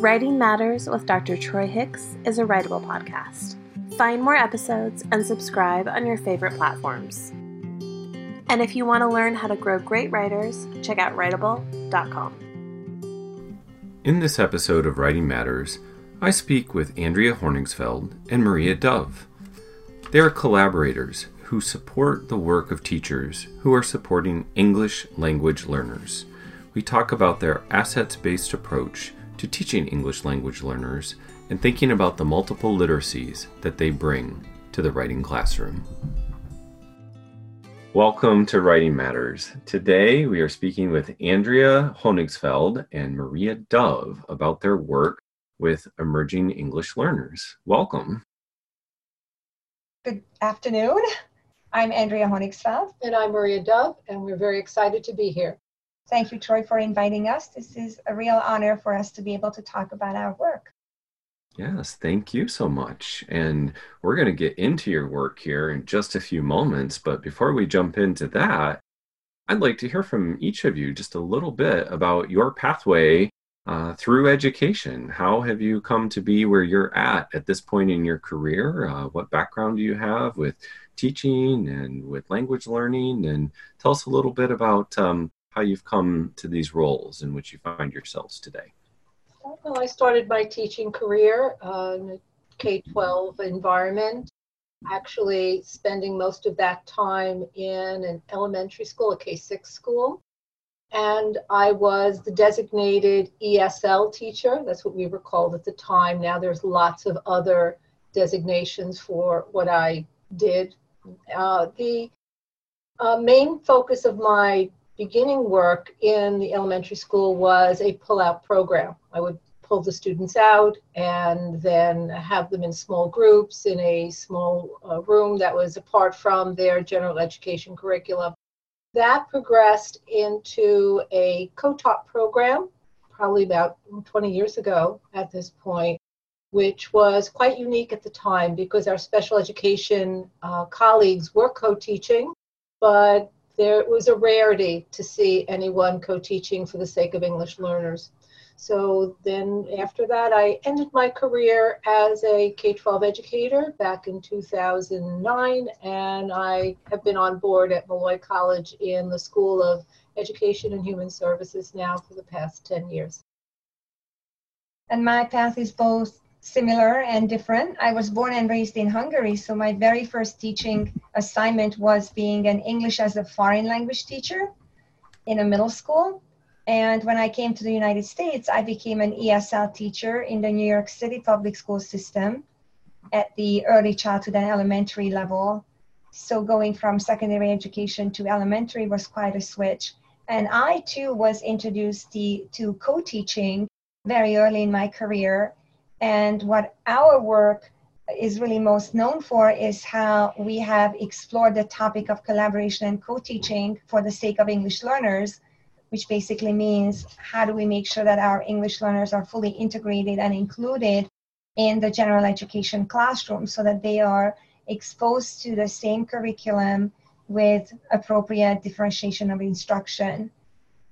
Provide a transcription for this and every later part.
Writing Matters with Dr. Troy Hicks is a writable podcast. Find more episodes and subscribe on your favorite platforms. And if you want to learn how to grow great writers, check out writable.com. In this episode of Writing Matters, I speak with Andrea Honigsfeld and Maria Dove. They are collaborators who support the work of teachers who are supporting English language learners. We talk about their assets based approach to teaching English language learners and thinking about the multiple literacies that they bring to the writing classroom. Welcome to Writing Matters. Today we are speaking with Andrea Honigsfeld and Maria Dove about their work with emerging English learners. Welcome. Good afternoon. I'm Andrea Honigsfeld. And I'm Maria Dove, and we're very excited to be here. Thank you, Troy, for inviting us. This is a real honor for us to be able to talk about our work. Yes, thank you so much. And we're going to get into your work here in just a few moments. But before we jump into that, I'd like to hear from each of you just a little bit about your pathway uh, through education. How have you come to be where you're at at this point in your career? Uh, what background do you have with teaching and with language learning? And tell us a little bit about um, how you've come to these roles in which you find yourselves today. Well, I started my teaching career uh, in a K 12 environment, actually spending most of that time in an elementary school, a K 6 school. And I was the designated ESL teacher. That's what we were called at the time. Now there's lots of other designations for what I did. Uh, the uh, main focus of my beginning work in the elementary school was a pull-out program. I would pull the students out and then have them in small groups in a small uh, room that was apart from their general education curriculum. That progressed into a co-taught program, probably about 20 years ago at this point, which was quite unique at the time because our special education uh, colleagues were co-teaching, but there was a rarity to see anyone co-teaching for the sake of English learners. So then after that, I ended my career as a K-12 educator back in 2009, and I have been on board at Molloy College in the School of Education and Human Services now for the past 10 years. And my path is both similar and different. I was born and raised in Hungary, so my very first teaching assignment was being an English as a foreign language teacher in a middle school. And when I came to the United States, I became an ESL teacher in the New York City public school system at the early childhood and elementary level. So going from secondary education to elementary was quite a switch. And I too was introduced to co teaching very early in my career and what our work is really most known for is how we have explored the topic of collaboration and co teaching for the sake of English learners, which basically means how do we make sure that our English learners are fully integrated and included in the general education classroom so that they are exposed to the same curriculum with appropriate differentiation of instruction.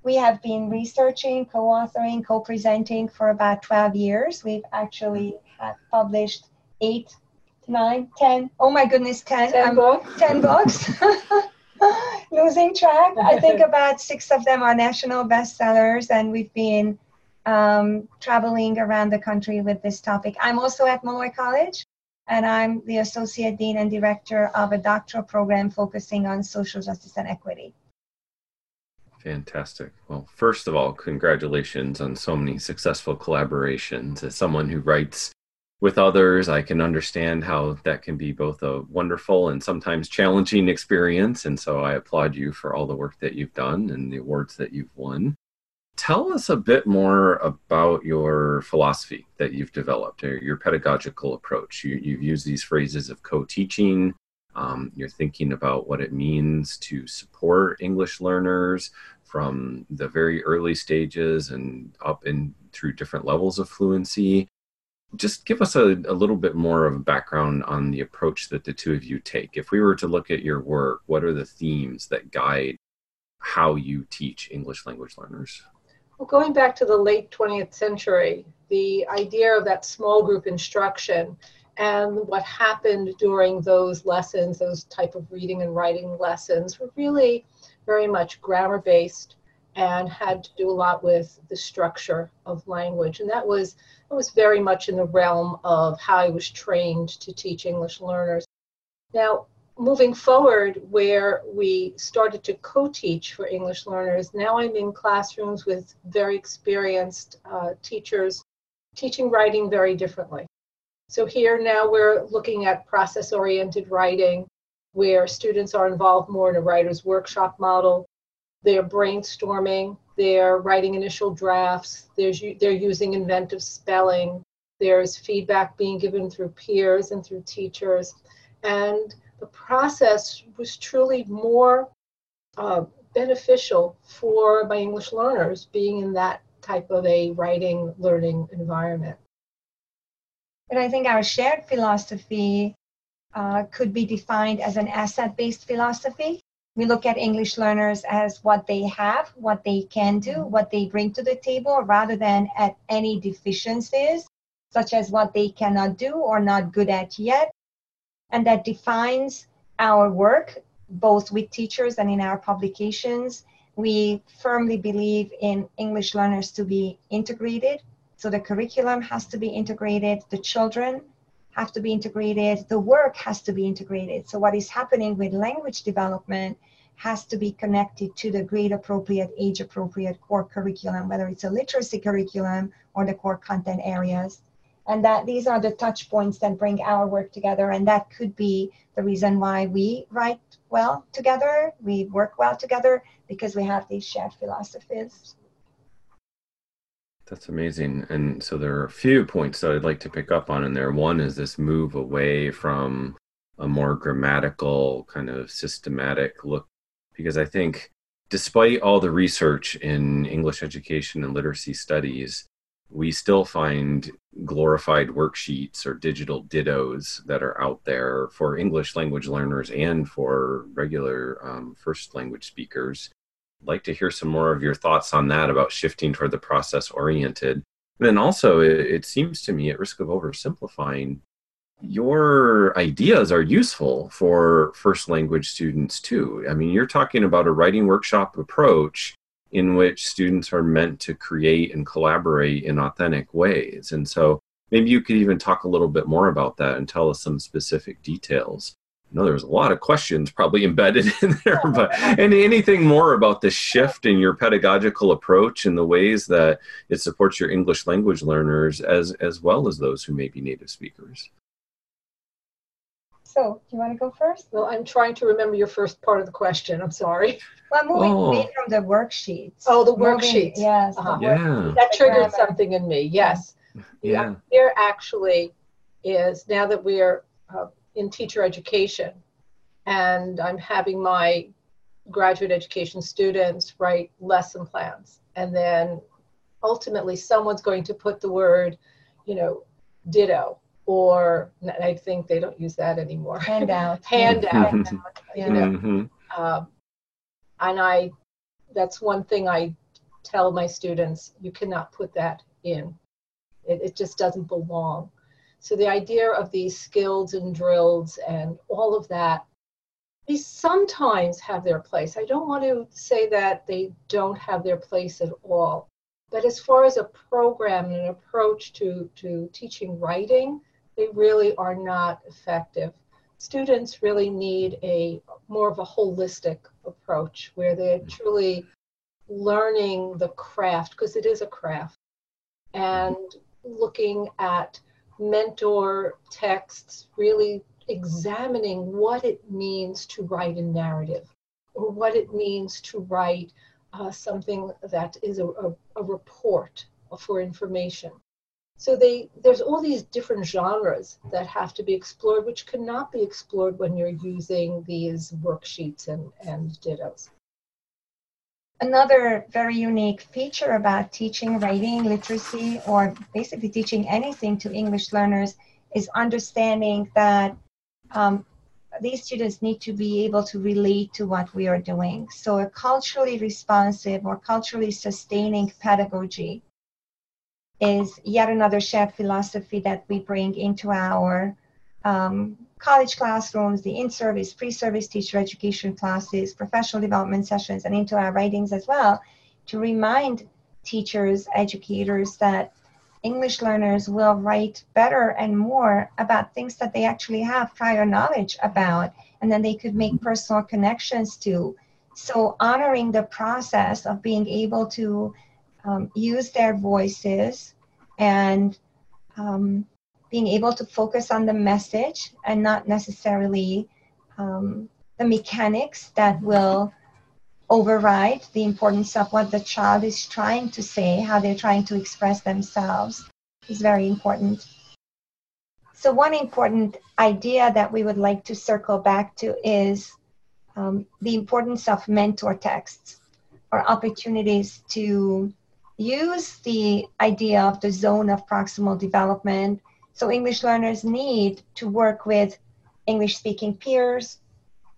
We have been researching, co authoring, co presenting for about 12 years. We've actually published eight, nine, ten, oh my goodness, 10, 10 um, books. 10 books. Losing track. I think about six of them are national bestsellers, and we've been um, traveling around the country with this topic. I'm also at Molloy College, and I'm the Associate Dean and Director of a doctoral program focusing on social justice and equity. Fantastic. Well, first of all, congratulations on so many successful collaborations. As someone who writes with others, I can understand how that can be both a wonderful and sometimes challenging experience. And so I applaud you for all the work that you've done and the awards that you've won. Tell us a bit more about your philosophy that you've developed, or your pedagogical approach. You, have used these phrases of co teaching, um, you're thinking about what it means to support English learners from the very early stages and up and through different levels of fluency. Just give us a, a little bit more of a background on the approach that the two of you take. If we were to look at your work, what are the themes that guide how you teach English language learners? Well, going back to the late 20th century, the idea of that small group instruction and what happened during those lessons, those type of reading and writing lessons, were really very much grammar based and had to do a lot with the structure of language. And that was that was very much in the realm of how I was trained to teach English learners. Now, moving forward, where we started to co teach for English learners, now I'm in classrooms with very experienced uh, teachers teaching writing very differently. So here now we're looking at process oriented writing where students are involved more in a writer's workshop model. They're brainstorming, they're writing initial drafts, they're using inventive spelling, there's feedback being given through peers and through teachers. And the process was truly more uh, beneficial for my English learners being in that type of a writing learning environment. And I think our shared philosophy uh, could be defined as an asset based philosophy. We look at English learners as what they have, what they can do, what they bring to the table, rather than at any deficiencies, such as what they cannot do or not good at yet. And that defines our work, both with teachers and in our publications. We firmly believe in English learners to be integrated. So the curriculum has to be integrated, the children have to be integrated, the work has to be integrated. So what is happening with language development has to be connected to the grade appropriate, age appropriate core curriculum, whether it's a literacy curriculum or the core content areas. And that these are the touch points that bring our work together. And that could be the reason why we write well together, we work well together, because we have these shared philosophies. That's amazing. And so there are a few points that I'd like to pick up on in there. One is this move away from a more grammatical, kind of systematic look, because I think despite all the research in English education and literacy studies, we still find glorified worksheets or digital dittos that are out there for English language learners and for regular um, first language speakers like to hear some more of your thoughts on that about shifting toward the process oriented. And then also, it, it seems to me, at risk of oversimplifying, your ideas are useful for first language students too. I mean, you're talking about a writing workshop approach in which students are meant to create and collaborate in authentic ways. And so maybe you could even talk a little bit more about that and tell us some specific details. I know there's a lot of questions probably embedded in there, but and anything more about the shift in your pedagogical approach and the ways that it supports your English language learners as as well as those who may be native speakers. So, do you want to go first? Well, I'm trying to remember your first part of the question. I'm sorry. Well, moving oh. from the worksheets. Oh, the worksheets. Yes. Uh-huh. Yeah. That triggered something in me. Yes. Yeah. Here actually is now that we are uh, in teacher education. And I'm having my graduate education students write lesson plans. And then ultimately someone's going to put the word you know ditto or i think they don't use that anymore. Handout. Handout. You know mm-hmm. um, and i that's one thing i tell my students you cannot put that in. It, it just doesn't belong so the idea of these skills and drills and all of that, they sometimes have their place. I don't want to say that they don't have their place at all. But as far as a program and an approach to, to teaching writing, they really are not effective. Students really need a more of a holistic approach where they're mm. truly learning the craft, because it is a craft, mm-hmm. and looking at mentor texts, really examining what it means to write a narrative or what it means to write uh, something that is a, a, a report for information. So they, there's all these different genres that have to be explored, which cannot be explored when you're using these worksheets and, and dittos. Another very unique feature about teaching writing literacy or basically teaching anything to English learners is understanding that um, these students need to be able to relate to what we are doing. So, a culturally responsive or culturally sustaining pedagogy is yet another shared philosophy that we bring into our um, college classrooms, the in service, pre service teacher education classes, professional development sessions, and into our writings as well to remind teachers, educators that English learners will write better and more about things that they actually have prior knowledge about, and then they could make personal connections to. So, honoring the process of being able to um, use their voices and um, being able to focus on the message and not necessarily um, the mechanics that will override the importance of what the child is trying to say, how they're trying to express themselves is very important. So, one important idea that we would like to circle back to is um, the importance of mentor texts or opportunities to use the idea of the zone of proximal development. So, English learners need to work with English speaking peers,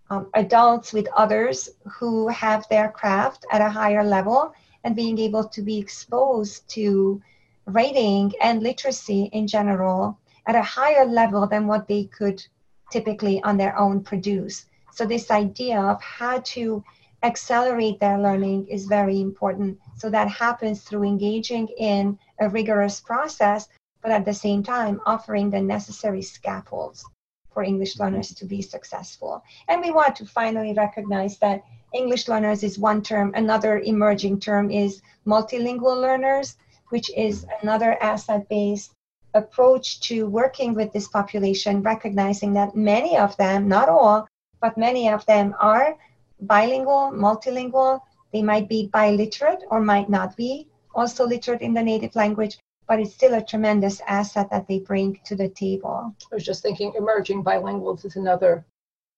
um, adults with others who have their craft at a higher level and being able to be exposed to writing and literacy in general at a higher level than what they could typically on their own produce. So, this idea of how to accelerate their learning is very important. So, that happens through engaging in a rigorous process, but at the same time offering the necessary scaffolds for English mm-hmm. learners to be successful. And we want to finally recognize that English learners is one term, another emerging term is multilingual learners, which is mm-hmm. another asset based approach to working with this population, recognizing that many of them, not all, but many of them are bilingual, multilingual. They might be biliterate or might not be. Also literate in the native language, but it's still a tremendous asset that they bring to the table. I was just thinking emerging bilinguals is another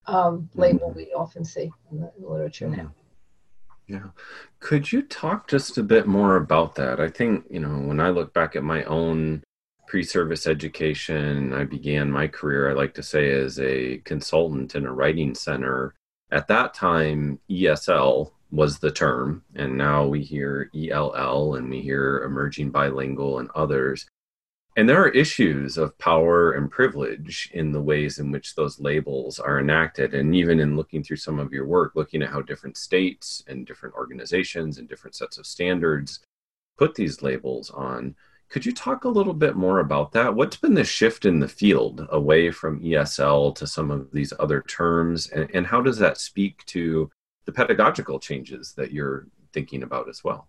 um, label we often see in the literature now. Yeah. Could you talk just a bit more about that? I think, you know, when I look back at my own pre service education, I began my career, I like to say, as a consultant in a writing center. At that time, ESL was the term, and now we hear ELL and we hear emerging bilingual and others. And there are issues of power and privilege in the ways in which those labels are enacted. And even in looking through some of your work, looking at how different states and different organizations and different sets of standards put these labels on, could you talk a little bit more about that? What's been the shift in the field away from ESL to some of these other terms? And, and how does that speak to the pedagogical changes that you're thinking about as well.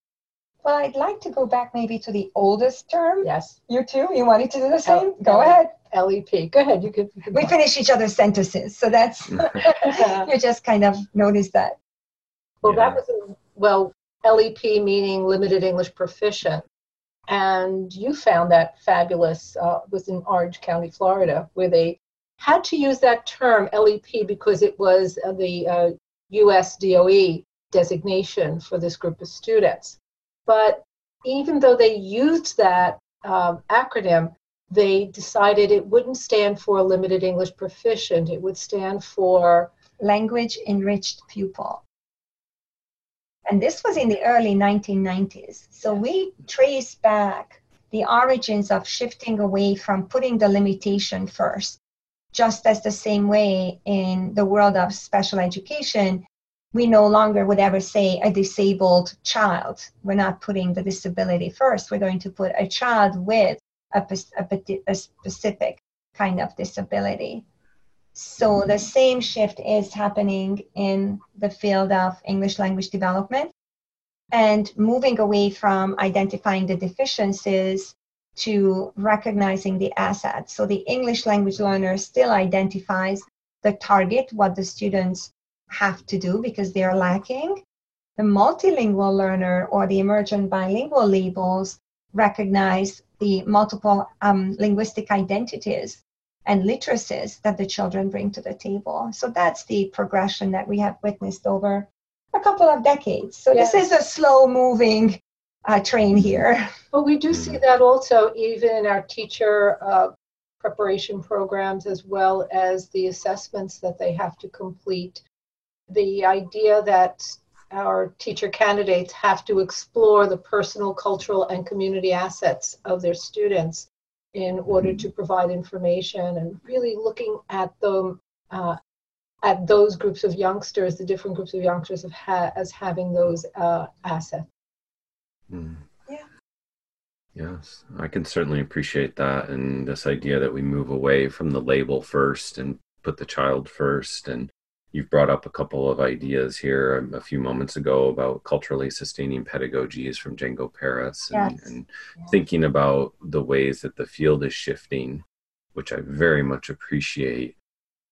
Well, I'd like to go back maybe to the oldest term. Yes. You too? You wanted to do the same? L- go L- ahead. LEP. Go ahead. You could. You we finish each other's sentences, so that's you just kind of noticed that. Well, yeah. that was a, well LEP meaning limited English proficient, and you found that fabulous. Uh, was in Orange County, Florida, where they had to use that term LEP because it was uh, the uh, US DOE designation for this group of students. But even though they used that um, acronym, they decided it wouldn't stand for limited English proficient, it would stand for language enriched pupil. And this was in the early 1990s. So we trace back the origins of shifting away from putting the limitation first just as the same way in the world of special education, we no longer would ever say a disabled child. We're not putting the disability first. We're going to put a child with a, a, a specific kind of disability. So the same shift is happening in the field of English language development and moving away from identifying the deficiencies to recognizing the assets. So the English language learner still identifies the target, what the students have to do because they are lacking. The multilingual learner or the emergent bilingual labels recognize the multiple um, linguistic identities and literacies that the children bring to the table. So that's the progression that we have witnessed over a couple of decades. So yes. this is a slow moving uh, train here. But we do see that also even in our teacher uh, preparation programs as well as the assessments that they have to complete. The idea that our teacher candidates have to explore the personal, cultural, and community assets of their students in order to provide information and really looking at them uh, at those groups of youngsters, the different groups of youngsters ha- as having those uh, assets. Mm. Yeah. Yes, I can certainly appreciate that and this idea that we move away from the label first and put the child first and You've brought up a couple of ideas here a few moments ago about culturally sustaining pedagogies from Django Paris and, yes. and thinking about the ways that the field is shifting, which I very much appreciate.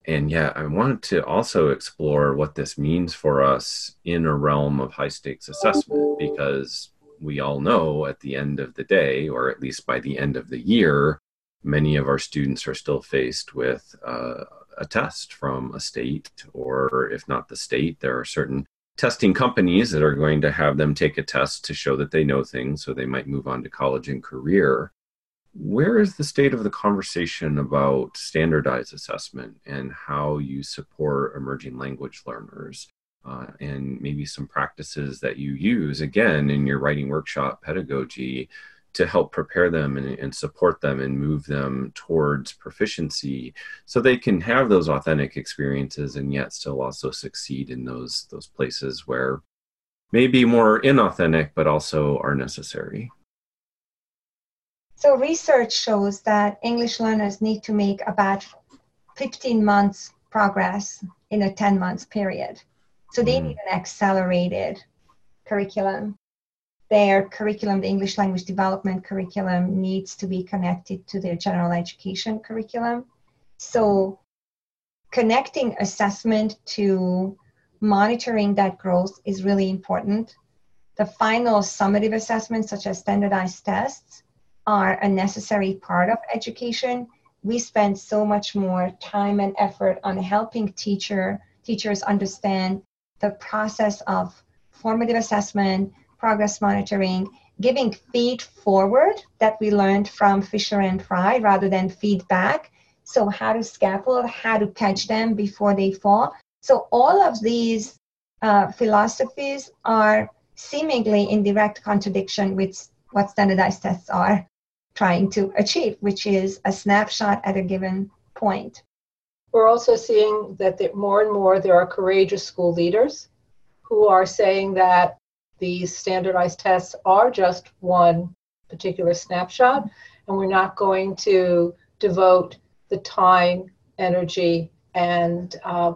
And yeah, I wanted to also explore what this means for us in a realm of high stakes assessment because we all know at the end of the day, or at least by the end of the year, many of our students are still faced with uh, a test from a state, or if not the state, there are certain testing companies that are going to have them take a test to show that they know things so they might move on to college and career. Where is the state of the conversation about standardized assessment and how you support emerging language learners? Uh, and maybe some practices that you use again in your writing workshop pedagogy to help prepare them and, and, support them and move them towards proficiency so they can have those authentic experiences and yet still also succeed in those those places where maybe more inauthentic but also are necessary. So research shows that english learners need to make about 15 months progress in a 10 months period so they mm. need an accelerated curriculum their curriculum, the English language development curriculum, needs to be connected to their general education curriculum. So, connecting assessment to monitoring that growth is really important. The final summative assessments, such as standardized tests, are a necessary part of education. We spend so much more time and effort on helping teacher teachers understand the process of formative assessment, progress monitoring, giving feed forward that we learned from Fisher and Frey rather than feedback. So, how to scaffold, how to catch them before they fall. So, all of these uh, philosophies are seemingly in direct contradiction with what standardized tests are trying to achieve, which is a snapshot at a given point. We're also seeing that more and more there are courageous school leaders who are saying that these standardized tests are just one particular snapshot, and we're not going to devote the time, energy, and uh,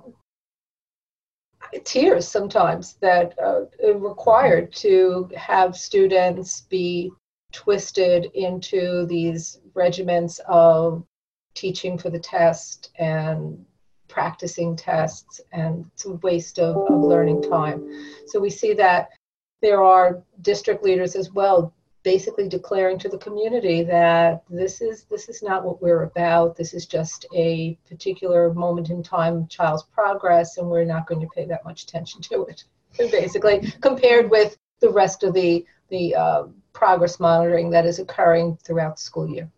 tears sometimes that uh, are required to have students be twisted into these regiments of teaching for the test and practicing tests and it's a waste of, of learning time. So we see that there are district leaders as well basically declaring to the community that this is this is not what we're about this is just a particular moment in time child's progress and we're not going to pay that much attention to it basically compared with the rest of the the uh, progress monitoring that is occurring throughout the school year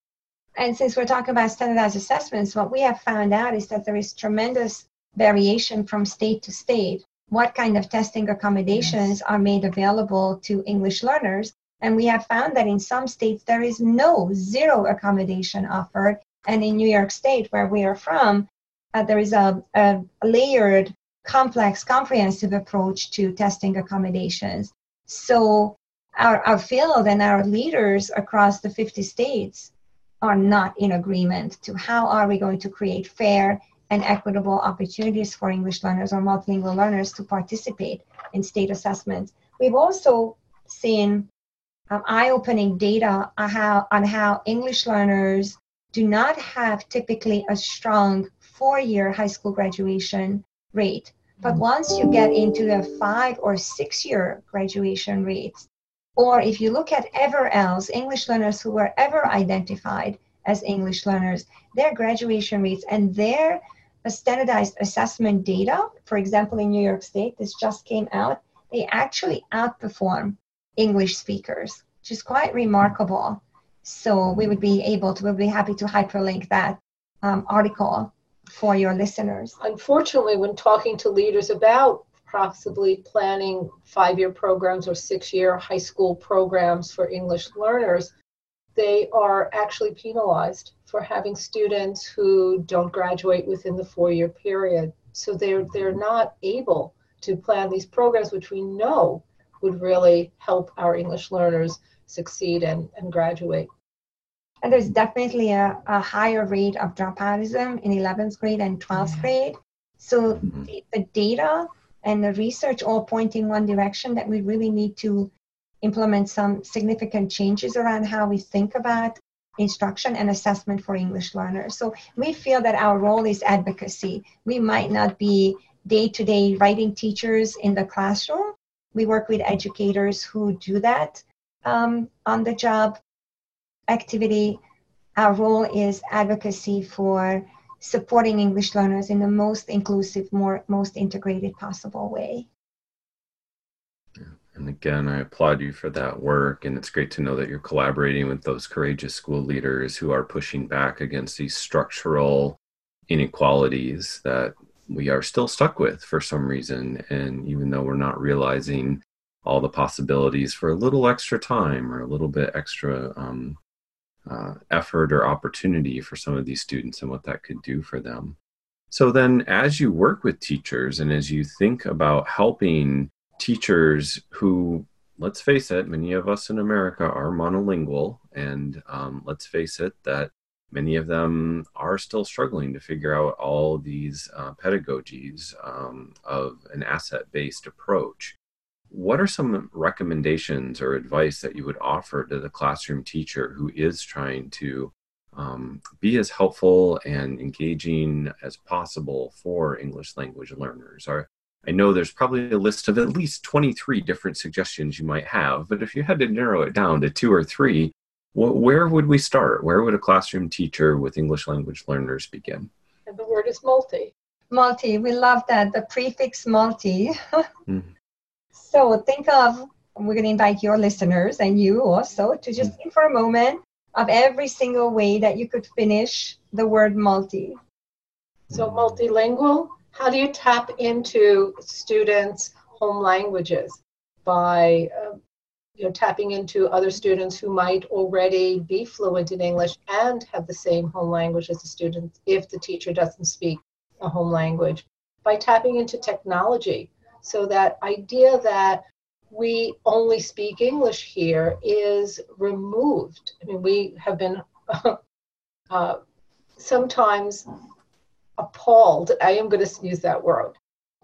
and since we're talking about standardized assessments what we have found out is that there is tremendous variation from state to state what kind of testing accommodations are made available to English learners. And we have found that in some states there is no zero accommodation offered. And in New York State, where we are from, uh, there is a, a layered, complex, comprehensive approach to testing accommodations. So our, our field and our leaders across the 50 states are not in agreement to how are we going to create fair and equitable opportunities for English learners or multilingual learners to participate in state assessments. We've also seen um, eye-opening data on how, on how English learners do not have typically a strong four-year high school graduation rate. But once you get into the five or six-year graduation rates, or if you look at ever ELs, English learners who were ever identified as English learners, their graduation rates and their standardized assessment data, for example, in New York State, this just came out, they actually outperform English speakers, which is quite remarkable. So we would be able to, we'll be happy to hyperlink that um, article for your listeners? Unfortunately, when talking to leaders about possibly planning five year programs or six year high school programs for English learners, they are actually penalized for having students who don't graduate within the four year period. So they're, they're not able to plan these programs, which we know would really help our English learners succeed and, and graduate. And there's definitely a, a higher rate of dropoutism in 11th grade and 12th grade. So mm-hmm. the, the data and the research all pointing one direction that we really need to implement some significant changes around how we think about instruction and assessment for English learners. So we feel that our role is advocacy. We might not be day to day writing teachers in the classroom. We work with educators who do that um, on the job activity. Our role is advocacy for supporting English learners in the most inclusive, more most integrated possible way. And again, I applaud you for that work. And it's great to know that you're collaborating with those courageous school leaders who are pushing back against these structural inequalities that we are still stuck with for some reason. And even though we're not realizing all the possibilities for a little extra time or a little bit extra um, uh, effort or opportunity for some of these students and what that could do for them. So, then as you work with teachers and as you think about helping teachers who, let's face it, many of us in America are monolingual, and um, let's face it, that many of them are still struggling to figure out all these uh, pedagogies um, of an asset based approach. What are some recommendations or advice that you would offer to the classroom teacher who is trying to um, be as helpful and engaging as possible for English language learners? Are, I know there's probably a list of at least 23 different suggestions you might have, but if you had to narrow it down to two or three, where would we start? Where would a classroom teacher with English language learners begin? And the word is multi. Multi, we love that, the prefix multi. mm-hmm. So think of, we're going to invite your listeners and you also to just think for a moment of every single way that you could finish the word multi. So multilingual, how do you tap into students' home languages by uh, you know, tapping into other students who might already be fluent in English and have the same home language as the students if the teacher doesn't speak a home language. By tapping into technology. So that idea that we only speak English here is removed. I mean, we have been uh, sometimes appalled, I am going to use that word,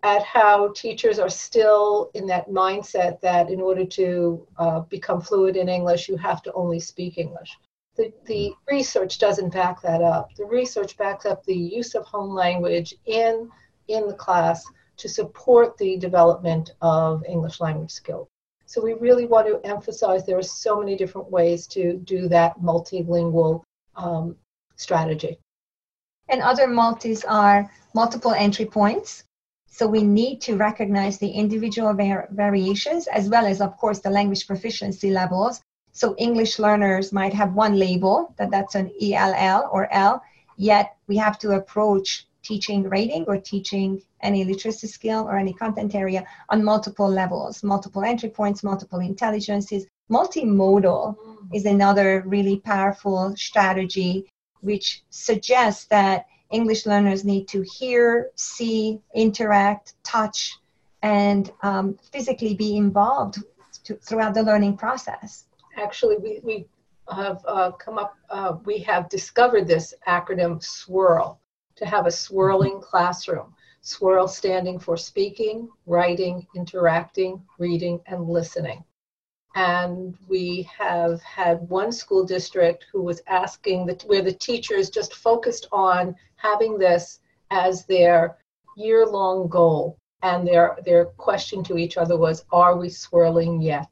at how teachers are still in that mindset that in order to uh, become fluent in English, you have to only speak English. The, the research doesn't back that up. The research backs up the use of home language in, in the class to support the development of English language skills. So we really want to emphasize there are so many different ways to do that multilingual um, strategy. And other multis are multiple entry points. So we need to recognize the individual var- variations as well as, of course, the language proficiency levels. So English learners might have one label that that's an ELL or L, yet we have to approach teaching writing or teaching any literacy skill or any content area on multiple levels, multiple entry points, multiple intelligences. Multimodal is another really powerful strategy which suggests that English learners need to hear, see, interact, touch, and um, physically be involved to, throughout the learning process. Actually, we, we have uh, come up, uh, we have discovered this acronym SWIRL to have a swirling mm-hmm. classroom. Swirl standing for speaking, writing, interacting, reading, and listening. And we have had one school district who was asking that where the teachers just focused on having this as their year long goal. And their, their question to each other was, Are we swirling yet?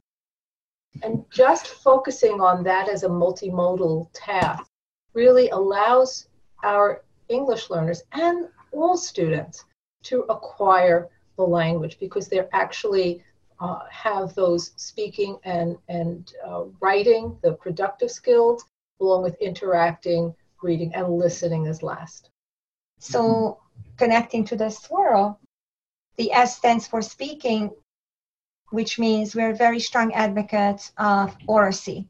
And just focusing on that as a multimodal task really allows our English learners and all students to acquire the language because they're actually uh, have those speaking and, and uh, writing, the productive skills, along with interacting reading, and listening is last. So, connecting to the swirl, the S stands for speaking, which means we're very strong advocates of oracy.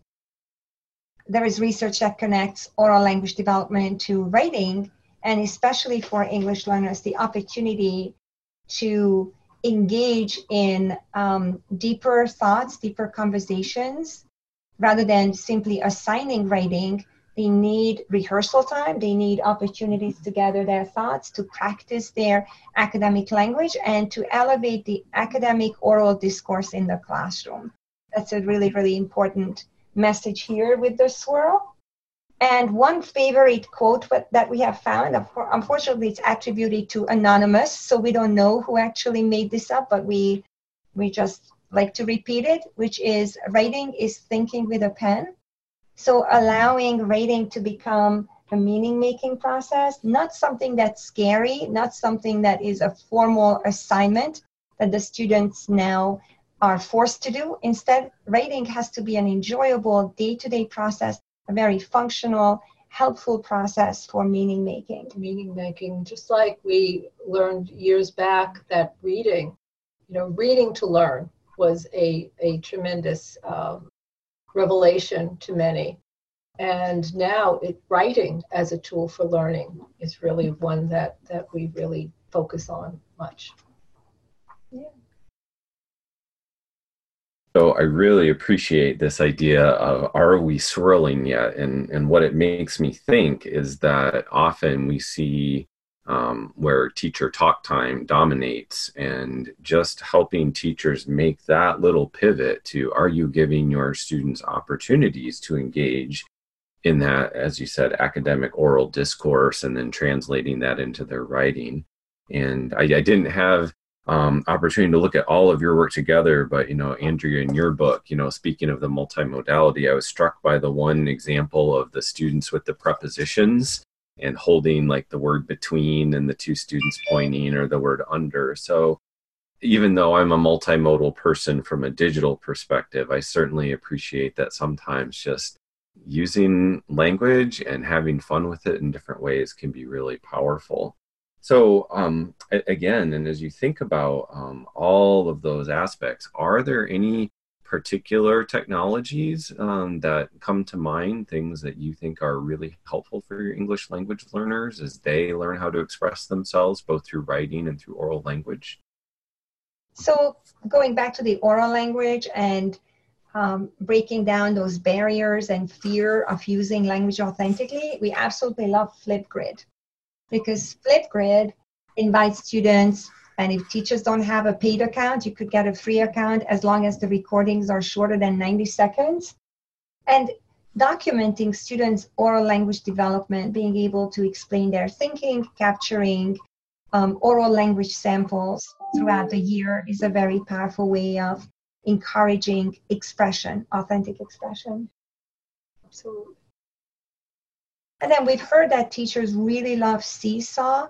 There is research that connects oral language development to writing, and especially for English learners, the opportunity to engage in um, deeper thoughts, deeper conversations, rather than simply assigning writing. They need rehearsal time, they need opportunities to gather their thoughts, to practice their academic language, and to elevate the academic oral discourse in the classroom. That's a really, really important message here with the swirl. And one favorite quote that we have found, unfortunately, it's attributed to anonymous, so we don't know who actually made this up, but we we just like to repeat it, which is writing is thinking with a pen. So allowing writing to become a meaning making process, not something that's scary, not something that is a formal assignment that the students now are forced to do. Instead, writing has to be an enjoyable day to day process a very functional, helpful process for meaning making. Meaning making, just like we learned years back that reading, you know, reading to learn was a, a tremendous um, revelation to many. And now it, writing as a tool for learning is really one that, that we really focus on much. Yeah. So I really appreciate this idea of are we swirling yet? And and what it makes me think is that often we see um, where teacher talk time dominates and just helping teachers make that little pivot to are you giving your students opportunities to engage in that, as you said, academic oral discourse and then translating that into their writing. And I, I didn't have um, opportunity to look at all of your work together. But you know, Andrea, in your book, you know, speaking of the multimodality, I was struck by the one example of the students with the prepositions and holding like the word between and the two students pointing or the word under. So even though I'm a multimodal person from a digital perspective, I certainly appreciate that sometimes just using language and having fun with it in different ways can be really powerful. So um, again, and as you think about um, all of those aspects, are there any particular technologies um, that come to mind, things that you think are really helpful for your English language learners as they learn how to express themselves both through writing and through oral language? So going back to the oral language and um, breaking down those barriers and fear of using language authentically, we absolutely love Flipgrid because Flipgrid invites students, and if teachers don't have a paid account, you could get a free account as long as the recordings are shorter than 90 seconds. And documenting students' oral language development, being able to explain their thinking, capturing um, oral language samples throughout the year is a very powerful way of encouraging expression, authentic expression. Absolutely. And then we've heard that teachers really love Seesaw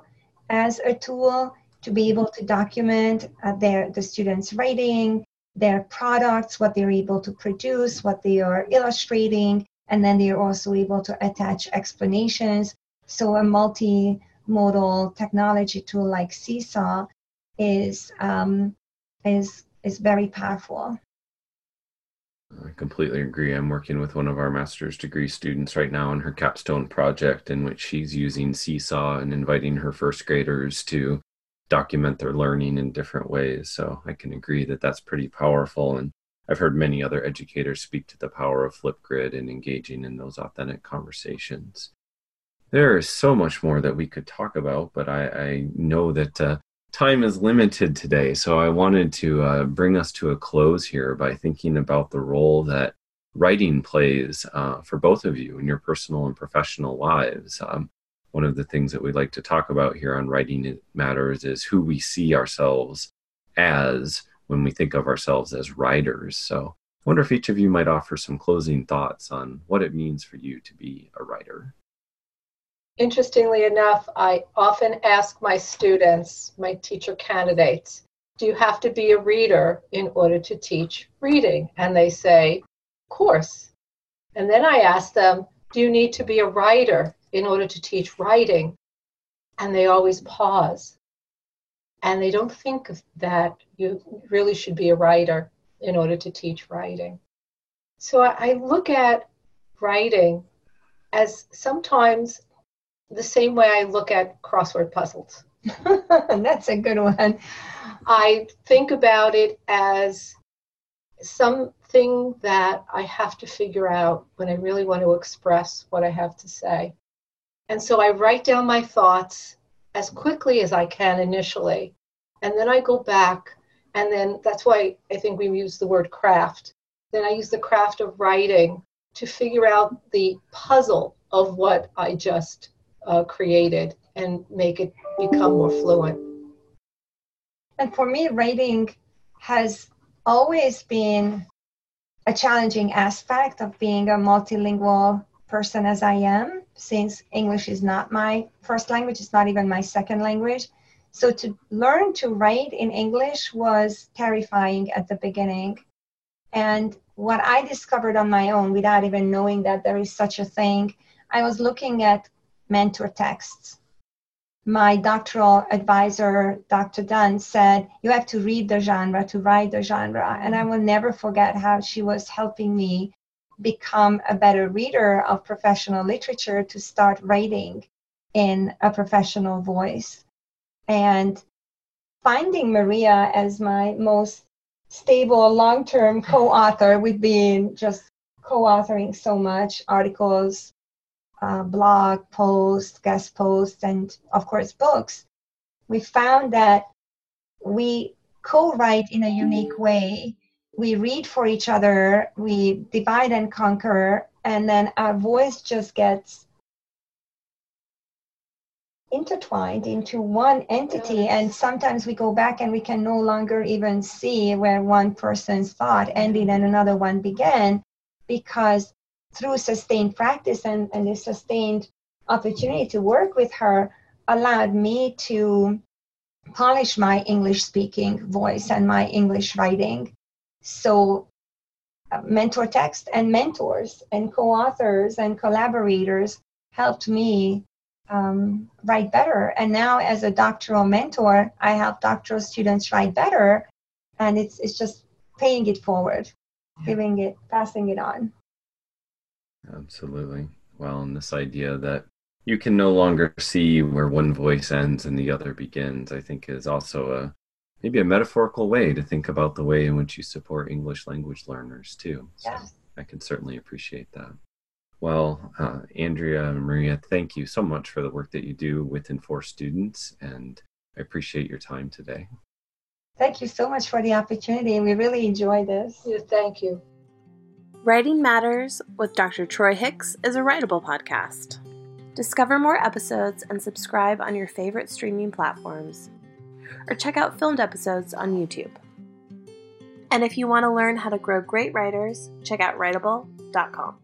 as a tool to be able to document uh, their the students' writing, their products, what they're able to produce, what they are illustrating, and then they're also able to attach explanations. So a multimodal technology tool like Seesaw is um, is is very powerful. I completely agree. I'm working with one of our master's degree students right now on her capstone project, in which she's using Seesaw and inviting her first graders to document their learning in different ways. So I can agree that that's pretty powerful. And I've heard many other educators speak to the power of Flipgrid and engaging in those authentic conversations. There is so much more that we could talk about, but I, I know that uh, time is limited today, so I wanted to uh, bring us to a close here by thinking about the role that writing plays uh, for both of you in your personal and professional lives. Um, one of the things that we like to talk about here on Writing Matters is who we see ourselves as when we think of ourselves as writers. So I wonder if each of you might offer some closing thoughts on what it means for you to be a writer. Interestingly enough, I often ask my students, my teacher candidates, do you have to be a reader in order to teach reading? And they say, of course. And then I ask them, do you need to be a writer in order to teach writing, and they always pause. And they don't think that you really should be a writer in order to teach writing. So I look at writing as sometimes the same way I look at crossword puzzles. That's a good one. I think about it as something that I have to figure out when I really want to express what I have to say. And so I write down my thoughts as quickly as I can initially. And then I go back, and then that's why I think we use the word craft. Then I use the craft of writing to figure out the puzzle of what I just uh, created and make it become more fluent. And for me, writing has always been a challenging aspect of being a multilingual person as I am, since English is not my first language, it's not even my second language. So to learn to write in English was terrifying at the beginning. And what I discovered on my own, without even knowing that there is such a thing, I was looking at mentor texts. My doctoral advisor, Dr. Dunn, said, You have to read the genre to write the genre. And I will never forget how she was helping me become a better reader of professional literature to start writing in a professional voice. And finding Maria as my most stable long term co author. We've been just co authoring so much articles, uh, blog posts, guest posts, and of course, books. We found that we co write in a unique way. We read for each other, we divide and conquer, and then our voice just gets intertwined into one entity and sometimes we go back and we can no longer even see where one person's thought ended and another one began because through sustained practice and, and the sustained opportunity to work with her allowed me to polish my english speaking voice and my english writing so uh, mentor text and mentors and co-authors and collaborators helped me um, write better. And now, as a doctoral mentor, I help doctoral students write better, and it's it's just paying it forward, giving it, passing it on. Absolutely. Well, and this idea that you can no longer see where one voice ends and the other begins, I think, is also a maybe a metaphorical way to think about the way in which you support English language learners too. So yes. I can certainly appreciate that. Well, uh, Andrea and Maria, thank you so much for the work that you do with Enforce students, and I appreciate your time today. Thank you so much for the opportunity. We really enjoy this. Yeah, thank you. Writing Matters with Dr. Troy Hicks is a writable podcast. Discover more episodes and subscribe on your favorite streaming platforms, or check out filmed episodes on YouTube. And if you want to learn how to grow great writers, check out writable.com.